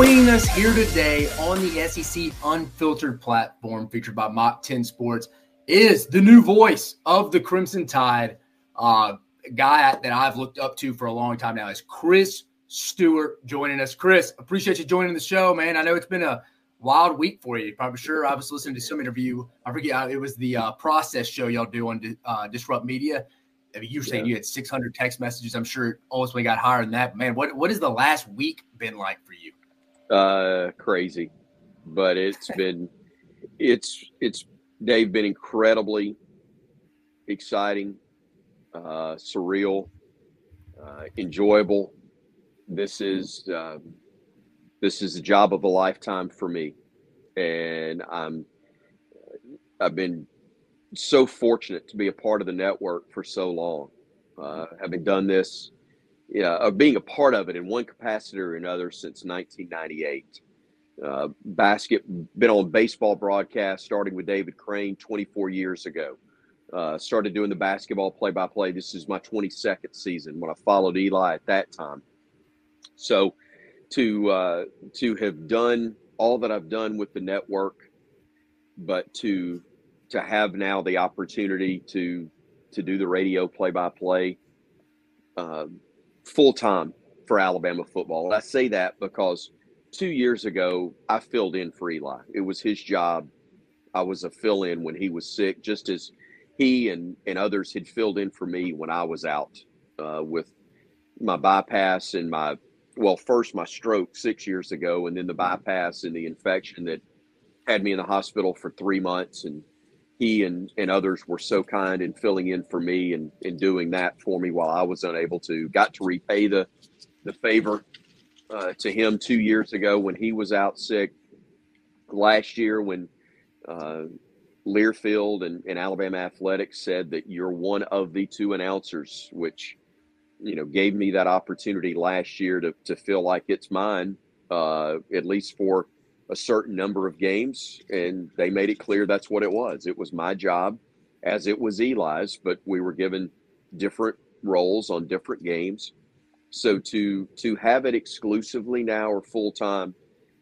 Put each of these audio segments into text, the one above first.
Joining us here today on the SEC Unfiltered platform, featured by Mach 10 Sports, is the new voice of the Crimson Tide. Uh, guy that I've looked up to for a long time now is Chris Stewart joining us. Chris, appreciate you joining the show, man. I know it's been a wild week for you. I'm sure I was listening to some interview. I forget uh, it was the uh, process show y'all do on uh, Disrupt Media. I mean, you were saying yeah. you had 600 text messages. I'm sure it ultimately got higher than that. Man, what what has the last week been like for you? Uh, crazy, but it's been it's it's they've been incredibly exciting, uh, surreal, uh, enjoyable. This is uh, this is a job of a lifetime for me, and I'm I've been so fortunate to be a part of the network for so long, uh, having done this yeah, of being a part of it in one capacity or another since 1998. Uh, basket been on baseball broadcast starting with David Crane 24 years ago. Uh, started doing the basketball play-by-play. This is my 22nd season when I followed Eli at that time. So to uh, to have done all that I've done with the network, but to to have now the opportunity to to do the radio play by play full time for Alabama football. And I say that because two years ago, I filled in for Eli. It was his job. I was a fill in when he was sick, just as he and, and others had filled in for me when I was out uh, with my bypass and my, well, first my stroke six years ago, and then the bypass and the infection that had me in the hospital for three months. And he and, and others were so kind in filling in for me and, and doing that for me while I was unable to. Got to repay the, the favor uh, to him two years ago when he was out sick. Last year, when uh, Learfield and, and Alabama Athletics said that you're one of the two announcers, which you know gave me that opportunity last year to to feel like it's mine, uh, at least for a certain number of games, and they made it clear that's what it was. It was my job, as it was Eli's, but we were given different roles on different games. So to to have it exclusively now or full time,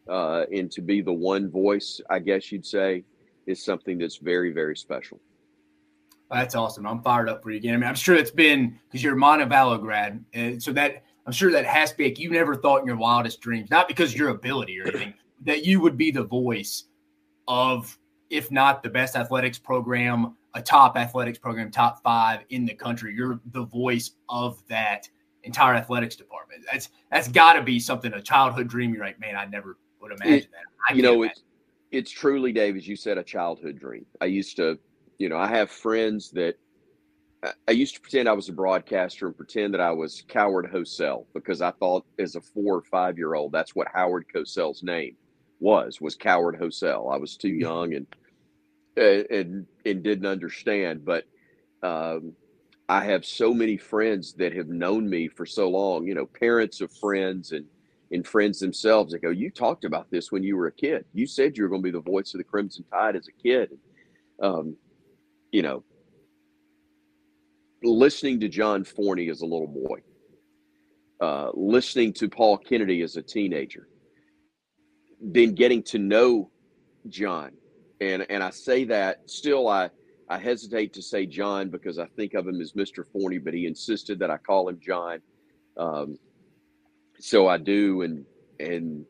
uh, and to be the one voice, I guess you'd say, is something that's very very special. That's awesome. I'm fired up for you again. I mean, I'm sure it's been because you're a Montevallo grad, and so that I'm sure that has to be like you never thought in your wildest dreams, not because your ability or anything, that you would be the voice of, if not the best athletics program, a top athletics program, top five in the country. You're the voice of that entire athletics department. That's that's mm-hmm. got to be something a childhood dream. You're like, man, I never would imagine that. I you know, it's it's truly, Dave, as you said, a childhood dream. I used to, you know, I have friends that I used to pretend I was a broadcaster and pretend that I was Coward Hosell because I thought as a four or five year old that's what Howard Cosell's name was was Coward Hosell. I was too young and and and didn't understand, but um, I have so many friends that have known me for so long. You know, parents of friends and and friends themselves that go, "You talked about this when you were a kid. You said you were going to be the voice of the Crimson Tide as a kid." Um, you know, listening to John Forney as a little boy, uh, listening to Paul Kennedy as a teenager, then getting to know John. And and I say that still I I hesitate to say John because I think of him as Mr. Forney, but he insisted that I call him John. Um, so I do, and and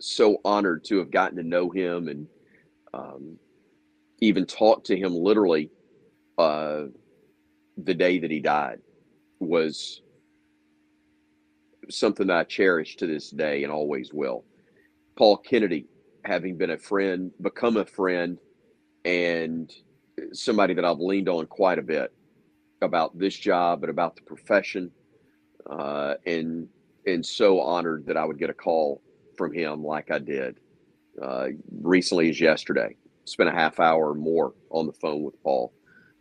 so honored to have gotten to know him and um, even talk to him literally uh, the day that he died was something that I cherish to this day and always will. Paul Kennedy, having been a friend, become a friend, and somebody that I've leaned on quite a bit about this job and about the profession, uh, and and so honored that I would get a call from him like I did uh, recently as yesterday. Spent a half hour or more on the phone with Paul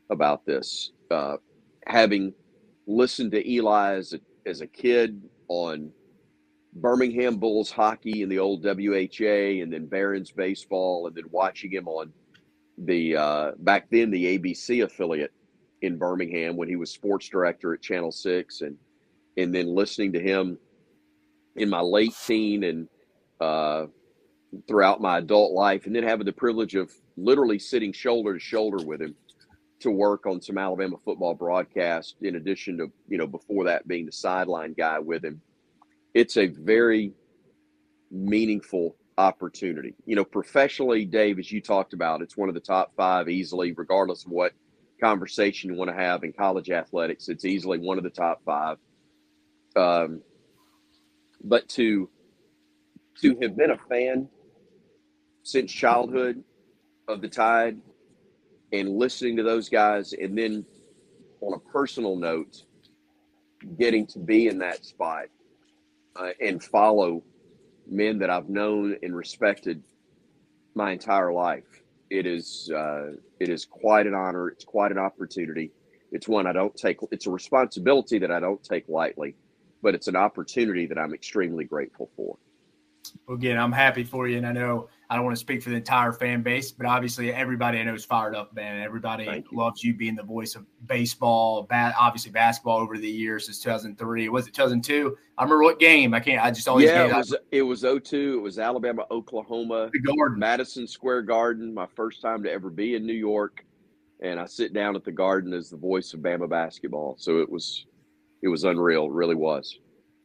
about this. Uh, having listened to Eli as a, as a kid on Birmingham Bulls hockey in the old WHA and then Barons baseball and then watching him on the uh, back then the ABC affiliate in Birmingham when he was sports director at Channel 6 and and then listening to him in my late teen and uh, throughout my adult life and then having the privilege of literally sitting shoulder to shoulder with him to work on some Alabama football broadcast in addition to you know before that being the sideline guy with him it's a very meaningful opportunity. You know, professionally, Dave, as you talked about, it's one of the top five easily, regardless of what conversation you want to have in college athletics. It's easily one of the top five. Um, but to to have been a fan since childhood of the Tide and listening to those guys, and then on a personal note, getting to be in that spot uh, and follow men that I've known and respected my entire life. It is uh, it is quite an honor. It's quite an opportunity. It's one I don't take. It's a responsibility that I don't take lightly, but it's an opportunity that I'm extremely grateful for. Well, again, I'm happy for you, and I know I don't want to speak for the entire fan base, but obviously everybody I know is fired up, man. Everybody you. loves you being the voice of baseball, bat, obviously basketball over the years since 2003. Was it 2002? I remember what game. I can't. I just always. Yeah, it was. It was 02. It was Alabama, Oklahoma, the Garden, Madison Square Garden. My first time to ever be in New York. and I sit down at the Garden as the voice of Bama basketball. So it was it was unreal, it really was.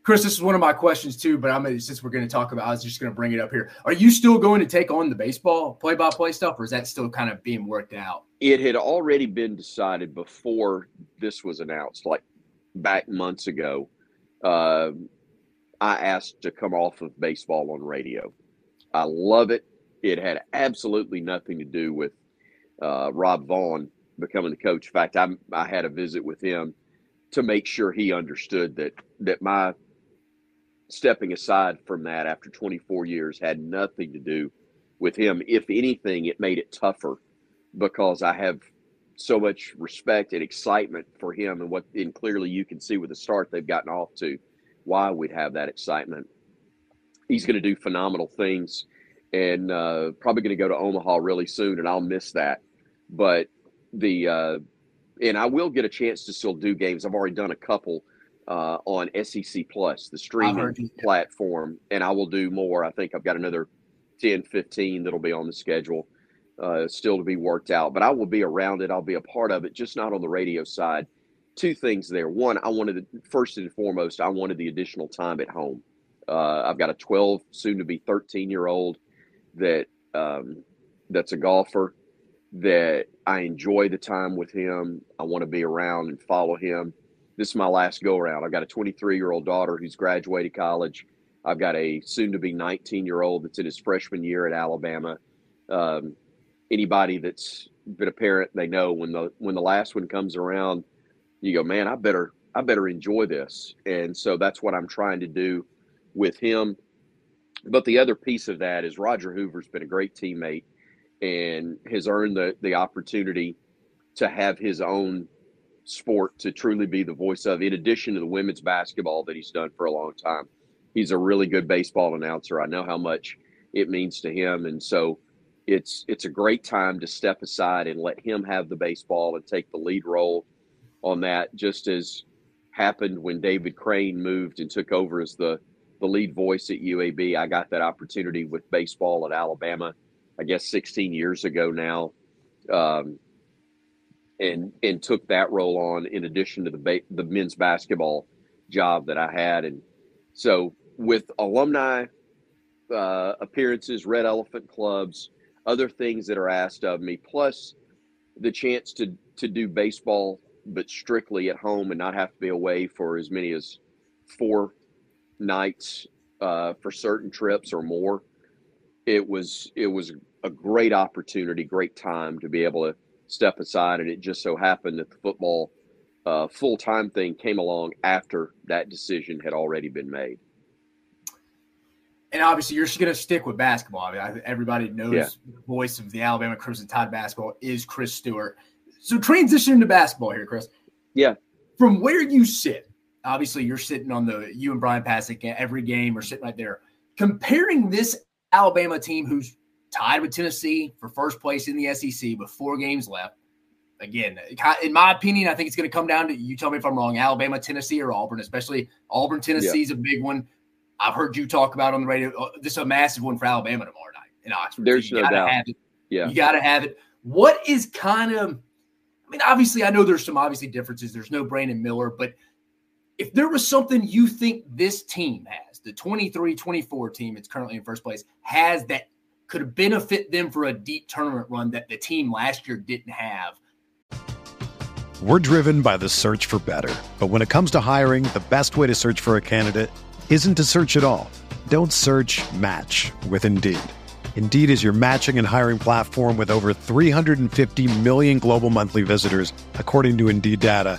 Chris, this is one of my questions too, but I'm since we're going to talk about, I was just going to bring it up here. Are you still going to take on the baseball play-by-play stuff, or is that still kind of being worked out? It had already been decided before this was announced, like back months ago. Uh, I asked to come off of baseball on radio. I love it. It had absolutely nothing to do with uh, Rob Vaughn becoming the coach. In fact, I, I had a visit with him to make sure he understood that that my stepping aside from that after 24 years had nothing to do with him. If anything, it made it tougher because I have so much respect and excitement for him and what and clearly you can see with the start they've gotten off to why we'd have that excitement. He's going to do phenomenal things and uh, probably going to go to Omaha really soon and I'll miss that. But the uh, and I will get a chance to still do games. I've already done a couple uh, on SEC Plus, the streaming platform, and I will do more. I think I've got another 10, 15 that'll be on the schedule, uh, still to be worked out. But I will be around it. I'll be a part of it, just not on the radio side. Two things there. One, I wanted to, first and foremost, I wanted the additional time at home. Uh, I've got a 12, soon to be 13 year old that um, that's a golfer that I enjoy the time with him. I want to be around and follow him this is my last go around. I've got a 23 year old daughter who's graduated college. I've got a soon to be 19 year old that's in his freshman year at Alabama. Um, anybody that's been a parent, they know when the when the last one comes around, you go, man, I better I better enjoy this. And so that's what I'm trying to do with him. But the other piece of that is Roger Hoover's been a great teammate and has earned the the opportunity to have his own sport to truly be the voice of, in addition to the women's basketball that he's done for a long time. He's a really good baseball announcer. I know how much it means to him. And so it's it's a great time to step aside and let him have the baseball and take the lead role on that, just as happened when David Crane moved and took over as the the lead voice at UAB. I got that opportunity with baseball at Alabama, I guess 16 years ago now. Um, and and took that role on in addition to the ba- the men's basketball job that I had, and so with alumni uh, appearances, Red Elephant clubs, other things that are asked of me, plus the chance to to do baseball but strictly at home and not have to be away for as many as four nights uh, for certain trips or more. It was it was a great opportunity, great time to be able to step aside. And it just so happened that the football uh, full time thing came along after that decision had already been made. And obviously, you're going to stick with basketball. I mean, everybody knows yeah. the voice of the Alabama Crimson Tide basketball is Chris Stewart. So, transition to basketball here, Chris. Yeah. From where you sit, obviously, you're sitting on the you and Bryan Passink every game, or sitting right there. Comparing this Alabama team, who's tied with Tennessee for first place in the SEC with four games left. Again, in my opinion, I think it's going to come down to you tell me if I'm wrong Alabama, Tennessee, or Auburn, especially Auburn, Tennessee is yeah. a big one. I've heard you talk about on the radio. Uh, this is a massive one for Alabama tomorrow night in Oxford. There's you no doubt. Have it. Yeah. You got to have it. What is kind of, I mean, obviously, I know there's some obviously differences. There's no Brandon Miller, but if there was something you think this team has, the 23 24 team, it's currently in first place, has that could benefit them for a deep tournament run that the team last year didn't have. We're driven by the search for better. But when it comes to hiring, the best way to search for a candidate isn't to search at all. Don't search match with Indeed. Indeed is your matching and hiring platform with over 350 million global monthly visitors, according to Indeed data,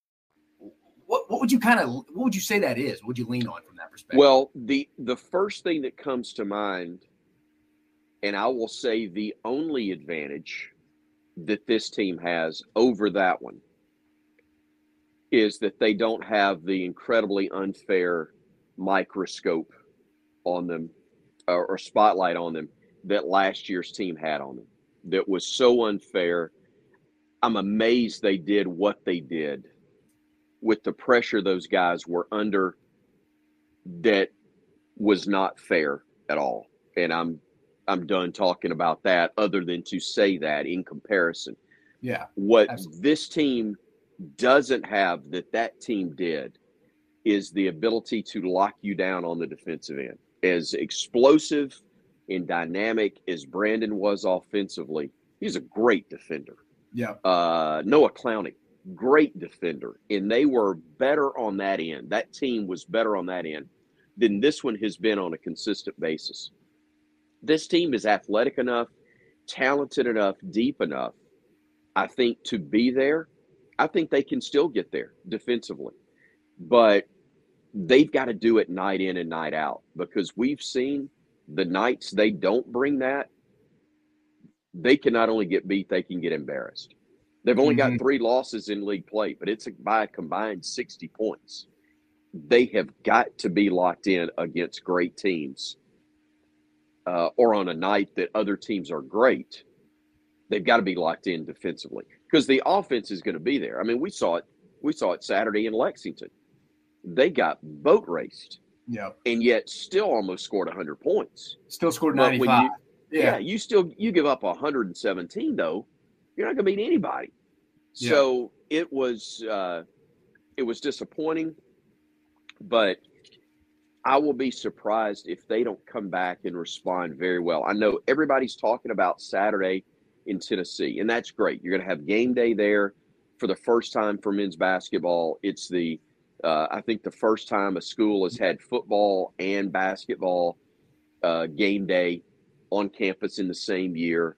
what, what would you kind of what would you say that is? What would you lean on from that perspective? Well, the the first thing that comes to mind, and I will say the only advantage that this team has over that one is that they don't have the incredibly unfair microscope on them or, or spotlight on them that last year's team had on them. That was so unfair. I'm amazed they did what they did with the pressure those guys were under that was not fair at all. And I'm I'm done talking about that other than to say that in comparison. Yeah. What absolutely. this team doesn't have that that team did is the ability to lock you down on the defensive end. As explosive and dynamic as Brandon was offensively, he's a great defender. Yeah. Uh, Noah Clowney great defender, and they were better on that end. That team was better on that end than this one has been on a consistent basis. This team is athletic enough, talented enough, deep enough, I think, to be there. I think they can still get there defensively, but they've got to do it night in and night out because we've seen the nights they don't bring that, they can not only get beat, they can get embarrassed. They've only mm-hmm. got three losses in league play, but it's by a combined 60 points. They have got to be locked in against great teams uh, or on a night that other teams are great. They've got to be locked in defensively because the offense is going to be there. I mean, we saw it. We saw it Saturday in Lexington. They got boat raced. Yeah. And yet still almost scored 100 points. Still scored 95. You, yeah. yeah. You still, you give up 117 though you're not going to beat anybody. Yeah. So it was uh, it was disappointing, but I will be surprised if they don't come back and respond very well. I know everybody's talking about Saturday in Tennessee, and that's great. You're going to have game day there for the first time for men's basketball. It's the uh, I think the first time a school has had football and basketball uh, game day on campus in the same year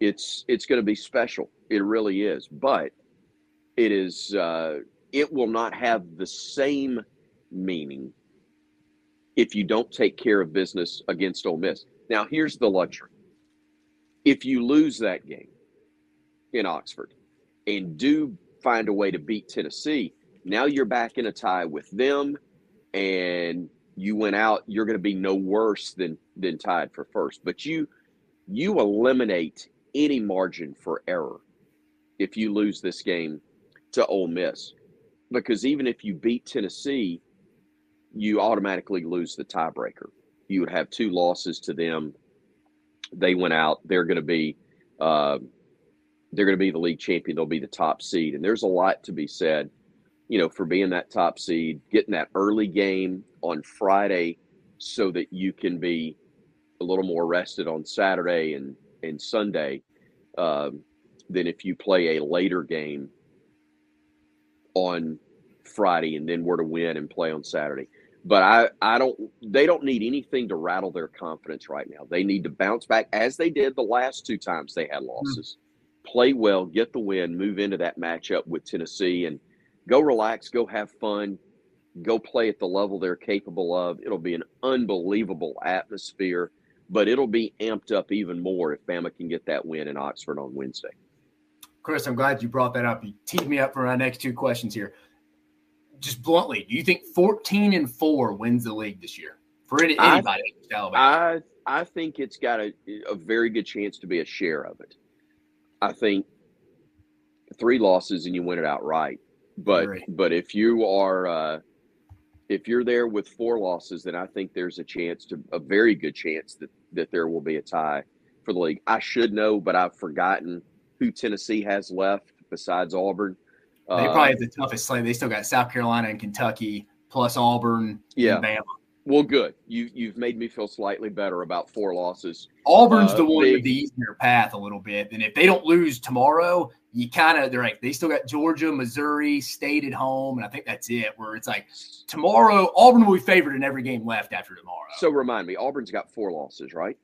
it's it's going to be special. It really is. But it is uh, it will not have the same meaning if you don't take care of business against Ole Miss. Now, here's the luxury: if you lose that game in Oxford and do find a way to beat Tennessee, now you're back in a tie with them, and you went out. You're going to be no worse than than tied for first. But you you eliminate any margin for error if you lose this game to Ole Miss. Because even if you beat Tennessee, you automatically lose the tiebreaker. You would have two losses to them. They went out. They're going to be, uh, they're going to be the league champion. They'll be the top seed, and there's a lot to be said, you know, for being that top seed, getting that early game on Friday, so that you can be a little more rested on Saturday and and Sunday um, than if you play a later game on Friday and then were to win and play on Saturday. But I, I don't. They don't need anything to rattle their confidence right now. They need to bounce back as they did the last two times they had losses. Mm-hmm. Play well, get the win, move into that matchup with Tennessee, and go relax, go have fun, go play at the level they're capable of. It'll be an unbelievable atmosphere but it'll be amped up even more if Bama can get that win in Oxford on Wednesday. Chris, I'm glad you brought that up. You teed me up for my next two questions here. Just bluntly, do you think 14 and four wins the league this year for any, anybody? I, I, I think it's got a, a very good chance to be a share of it. I think three losses and you win it outright. But but if you are uh, if you're there with four losses, then I think there's a chance to a very good chance that that there will be a tie for the league. I should know, but I've forgotten who Tennessee has left besides Auburn. They probably uh, have the toughest slate. They still got South Carolina and Kentucky plus Auburn. Yeah. Bama. Well, good. You you've made me feel slightly better about four losses. Auburn's uh, the one big, with the easier path a little bit, and if they don't lose tomorrow, you kind of they're like they still got Georgia, Missouri, State at home, and I think that's it. Where it's like tomorrow, Auburn will be favored in every game left after tomorrow. So remind me, Auburn's got four losses, right?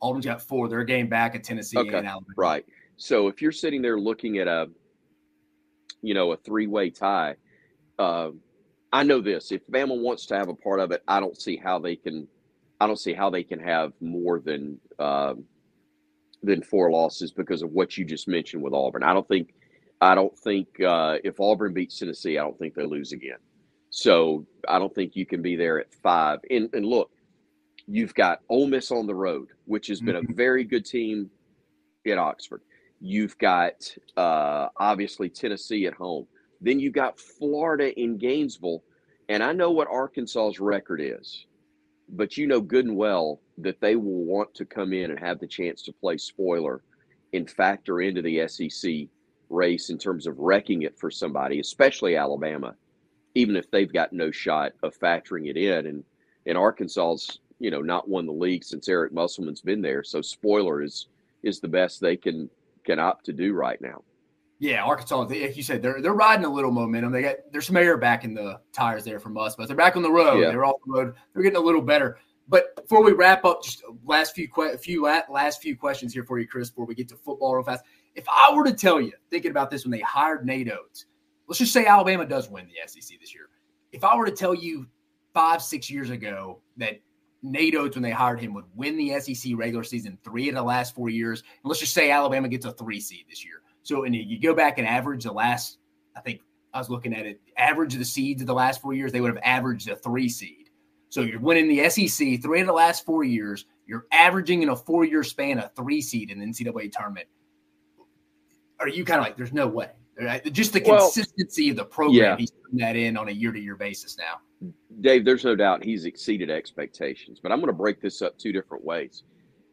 Auburn's got four. They're a game back at Tennessee okay. and Alabama. Right. So if you're sitting there looking at a, you know, a three-way tie, uh, I know this. If Bama wants to have a part of it, I don't see how they can. I don't see how they can have more than uh, than four losses because of what you just mentioned with Auburn. I don't think. I don't think uh, if Auburn beats Tennessee, I don't think they lose again. So I don't think you can be there at five. And, and look, you've got Ole Miss on the road, which has been a mm-hmm. very good team at Oxford. You've got uh, obviously Tennessee at home. Then you've got Florida in Gainesville. And I know what Arkansas's record is, but you know good and well that they will want to come in and have the chance to play spoiler and factor into the SEC race in terms of wrecking it for somebody, especially Alabama, even if they've got no shot of factoring it in. And and Arkansas's, you know, not won the league since Eric Musselman's been there. So spoiler is is the best they can can opt to do right now. Yeah, Arkansas, like you said, they're they're riding a little momentum. They got there's some air back in the tires there from us, but they're back on the road. Yeah. They're off the road. They're getting a little better. But before we wrap up, just last few que- few last few questions here for you, Chris. Before we get to football real fast, if I were to tell you, thinking about this when they hired Nate Oats, let's just say Alabama does win the SEC this year. If I were to tell you five six years ago that Nate Oats, when they hired him, would win the SEC regular season three of the last four years, and let's just say Alabama gets a three seed this year so, and you go back and average the last, I think I was looking at it, average of the seeds of the last four years, they would have averaged a three seed. So you're winning the SEC three of the last four years. You're averaging in a four year span a three seed in the NCAA tournament. Are you kind of like, there's no way? Right? Just the consistency well, of the program, yeah. he's putting that in on a year to year basis now. Dave, there's no doubt he's exceeded expectations, but I'm going to break this up two different ways.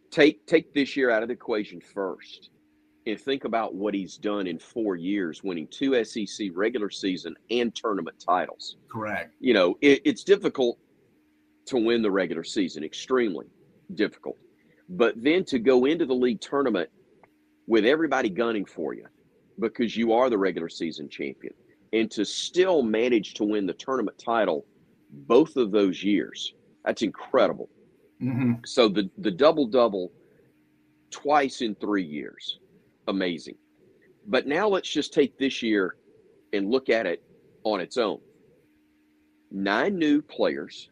Take take this year out of the equation first and think about what he's done in four years, winning two SEC regular season and tournament titles. Correct. You know, it, it's difficult to win the regular season, extremely difficult. But then to go into the league tournament with everybody gunning for you because you are the regular season champion and to still manage to win the tournament title both of those years, that's incredible. Mm-hmm. So the, the double double twice in three years amazing. But now let's just take this year and look at it on its own. Nine new players,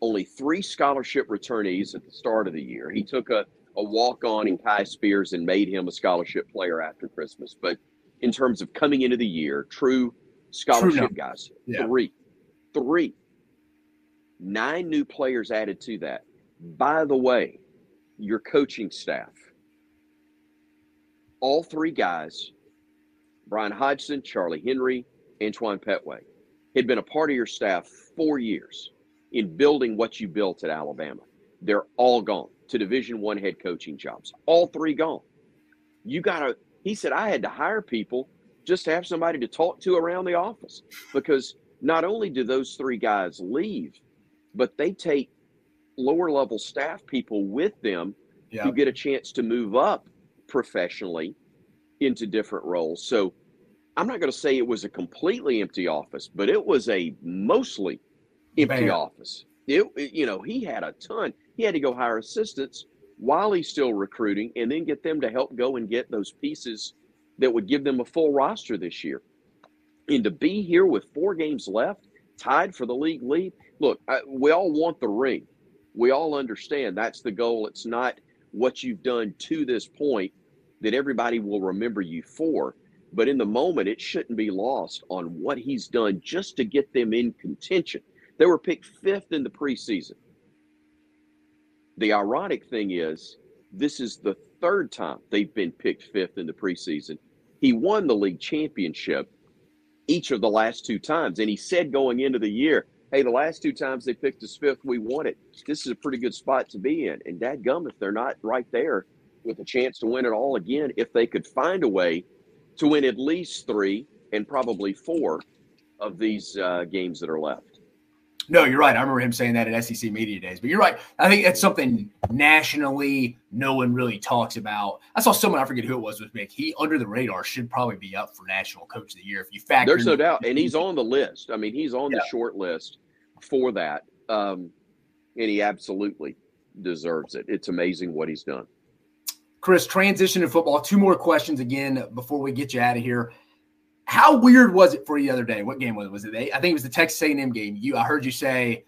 only three scholarship returnees at the start of the year. He took a, a walk on in Kai Spears and made him a scholarship player after Christmas. But in terms of coming into the year, true scholarship true guys, yeah. three. Three. New players added to that. By the way, your coaching staff all three guys, Bryan Hodgson, Charlie Henry, Antoine Petway, had been a part of your staff four years in building what you built at Alabama. They're all gone to Division One head coaching jobs. All three gone. You got to. He said I had to hire people just to have somebody to talk to around the office because not only do those three guys leave, but they take lower level staff people with them yeah. who get a chance to move up professionally into different roles. So I'm not going to say it was a completely empty office, but it was a mostly empty Man. office. It, you know, he had a ton. He had to go hire assistants while he's still recruiting and then get them to help go and get those pieces that would give them a full roster this year. And to be here with four games left, tied for the league lead, look, I, we all want the ring. We all understand that's the goal. It's not what you've done to this point that everybody will remember you for. But in the moment, it shouldn't be lost on what he's done just to get them in contention. They were picked fifth in the preseason. The ironic thing is, this is the third time they've been picked fifth in the preseason he won the league championship each of the last two times. And he said going into the year, hey, the last two times they picked us fifth, we won it. This is a pretty good spot to be in. And dadgum, if they're not right there with a chance to win it all again, if they could find a way to win at least three and probably four of these uh, games that are left. No, you're right. I remember him saying that at SEC Media Days. But you're right. I think that's something nationally no one really talks about. I saw someone, I forget who it was with Mick. He, under the radar, should probably be up for National Coach of the Year if you factor There's no doubt. And he's on the list. I mean, he's on yeah. the short list for that. Um, and he absolutely deserves it. It's amazing what he's done. Chris, transition in football. Two more questions again before we get you out of here. How weird was it for you the other day? What game was it? Was it? I think it was the Texas A&M game. You, I heard you say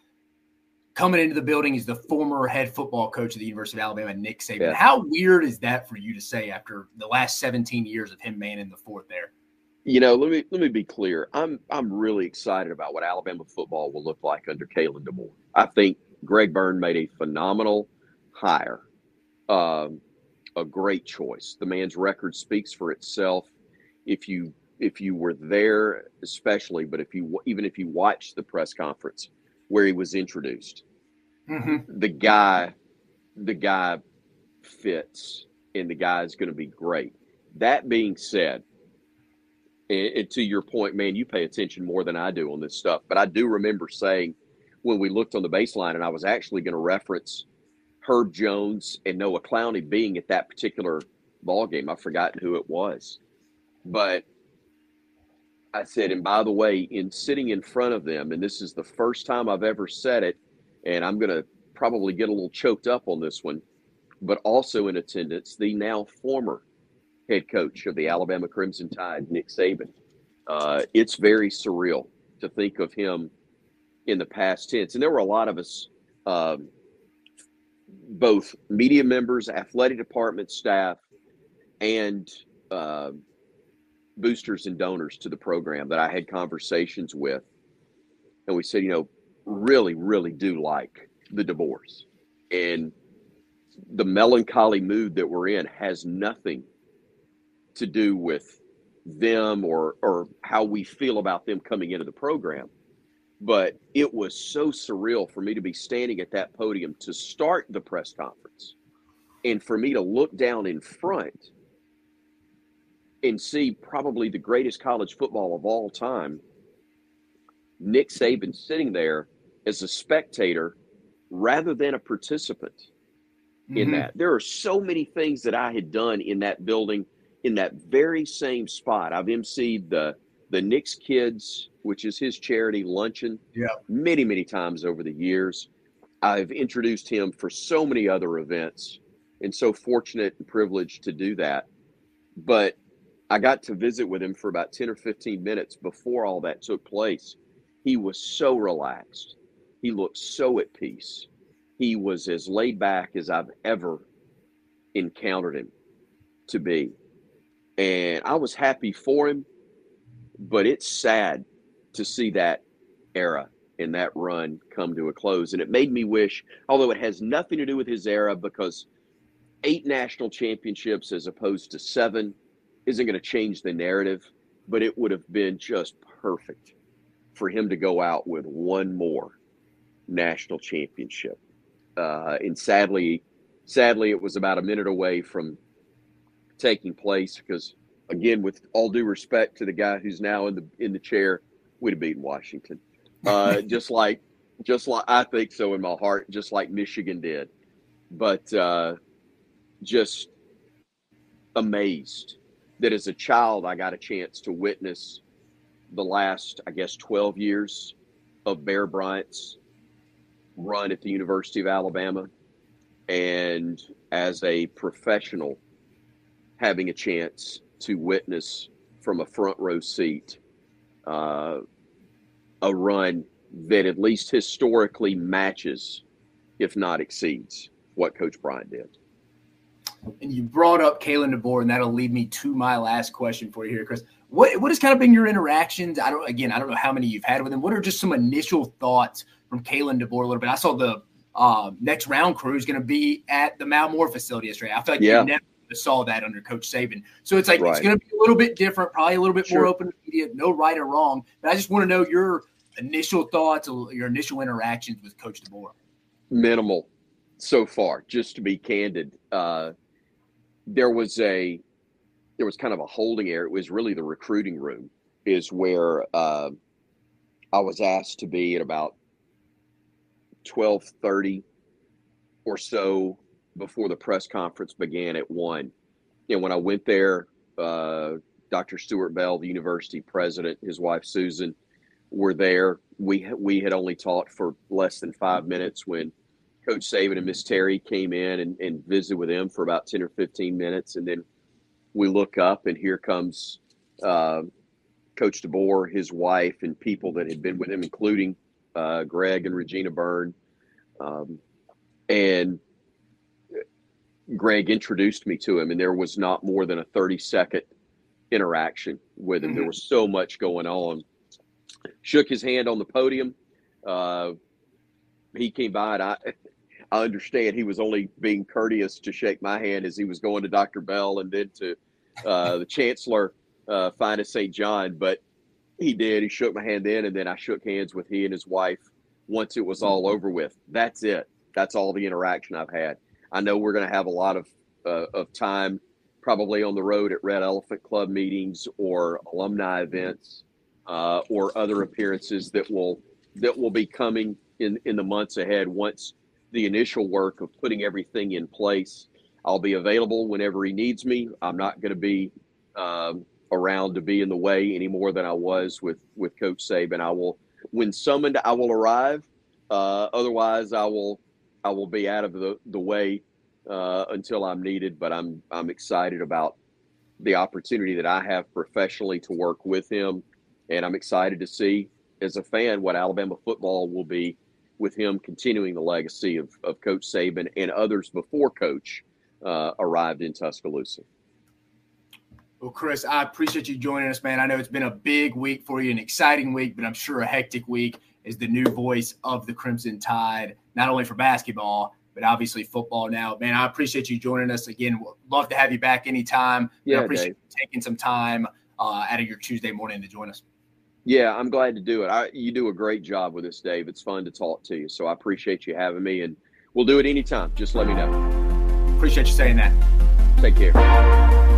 coming into the building is the former head football coach of the University of Alabama, Nick Saban. Yeah. How weird is that for you to say after the last 17 years of him manning the fort there? You know, let me let me be clear. I'm I'm really excited about what Alabama football will look like under Kalen DeBoer. I think Greg Byrne made a phenomenal hire. Um, a great choice. The man's record speaks for itself. If you if you were there, especially, but if you even if you watched the press conference where he was introduced, mm-hmm. the guy, the guy fits, and the guy is going to be great. That being said, and, and to your point, man, you pay attention more than I do on this stuff. But I do remember saying when we looked on the baseline, and I was actually going to reference Herb Jones and Noah Clowney being at that particular ball game. I've forgotten who it was, but I said, and by the way, in sitting in front of them, and this is the first time I've ever said it, and I'm going to probably get a little choked up on this one, but also in attendance, the now former head coach of the Alabama Crimson Tide, Nick Saban. Uh, it's very surreal to think of him in the past tense. And there were a lot of us, um, both media members, athletic department staff, and uh, boosters and donors to the program that I had conversations with. And we said, you know, really, really do like the DeBoers. And the melancholy mood that we're in has nothing to do with them or or how we feel about them coming into the program. But it was so surreal for me to be standing at that podium to start the press conference and for me to look down in front and see probably the greatest college football of all time, Nick Saban sitting there as a spectator rather than a participant mm-hmm. in that. There are so many things that I had done in that building in that very same spot. I've emceed the the Nick's Kids, which is his charity luncheon, yeah. many, many times over the years. I've introduced him for so many other events and so fortunate and privileged to do that. But I got to visit with him for about 10 or 15 minutes before all that took place. He was so relaxed. He looked so at peace. He was as laid back as I've ever encountered him to be. And I was happy for him, but it's sad to see that era and that run come to a close. And it made me wish, although it has nothing to do with his era, because eight national championships as opposed to seven isn't going to change the narrative, but it would have been just perfect for him to go out with one more national championship. Uh, and sadly, sadly, it was about a minute away from taking place because, again, with all due respect to the guy who's now in the in the chair, we'd have beaten Washington, uh, just like just like I think so in my heart, just like Michigan did. But uh, just amazed that as a child I got a chance to witness the last, I guess, 12 years of Bear Bryant's run at the University of Alabama. And as a professional, having a chance to witness from a front row seat uh, a run that at least historically matches, if not exceeds, what Coach Bryant did. And you brought up Kalen DeBoer, and that'll lead me to my last question for you here, Chris. What what has kind of been your interactions? I don't again, I don't know how many you've had with him. What are just some initial thoughts from Kalen DeBoer a little bit? I saw the uh, next round crew is going to be at the Mal Moore facility yesterday. I feel like yeah. you never saw that under Coach Saban. So it's like right. it's going to be a little bit different, probably a little bit sure. more open to media, no right or wrong. But I just want to know your initial thoughts, your initial interactions with Coach DeBoer. Minimal so far, just to be candid. Uh, there was a there was kind of a holding area. It was really the recruiting room, is where uh, I was asked to be at about twelve thirty or so before the press conference began at one. And when I went there, uh, Dr. Stuart Bell, the university president, his wife Susan, were there. We we had only talked for less than five minutes when Coach Saban and Miss Terry came in and, and visited with them for about ten or fifteen minutes, and then we look up and here comes uh, Coach DeBoer, his wife, and people that had been with him, including uh, Greg and Regina Byrne. Um, and Greg introduced me to him, and there was not more than a 30 second interaction with him. Mm-hmm. There was so much going on. Shook his hand on the podium. Uh, he came by, and I, I understand he was only being courteous to shake my hand as he was going to Dr. Bell and then to uh, the Chancellor, uh, Finis St. John. But he did. He shook my hand then, and then I shook hands with he and his wife once it was all over with. That's it. That's all the interaction I've had. I know we're going to have a lot of uh, of time probably on the road at Red Elephant Club meetings or alumni events uh, or other appearances that will that will be coming in in the months ahead once the initial work of putting everything in place. I'll be available whenever he needs me. I'm not going to be um, around to be in the way any more than I was with with Coach Saban. I will, when summoned, I will arrive. Uh, otherwise, I will I will be out of the the way uh, until I'm needed. But I'm I'm excited about the opportunity that I have professionally to work with him, and I'm excited to see as a fan what Alabama football will be with him continuing the legacy of, of Coach Saban and others before Coach uh, arrived in Tuscaloosa. Well, Chris, I appreciate you joining us, man. I know it's been a big week for you, an exciting week, but I'm sure a hectic week is the new voice of the Crimson Tide, not only for basketball, but obviously football now. Man, I appreciate you joining us again. Love to have you back anytime. Yeah, I appreciate you taking some time uh, out of your Tuesday morning to join us. Yeah, I'm glad to do it. I, you do a great job with this, Dave. It's fun to talk to you. So I appreciate you having me, and we'll do it anytime. Just let me know. Appreciate you saying that. Take care.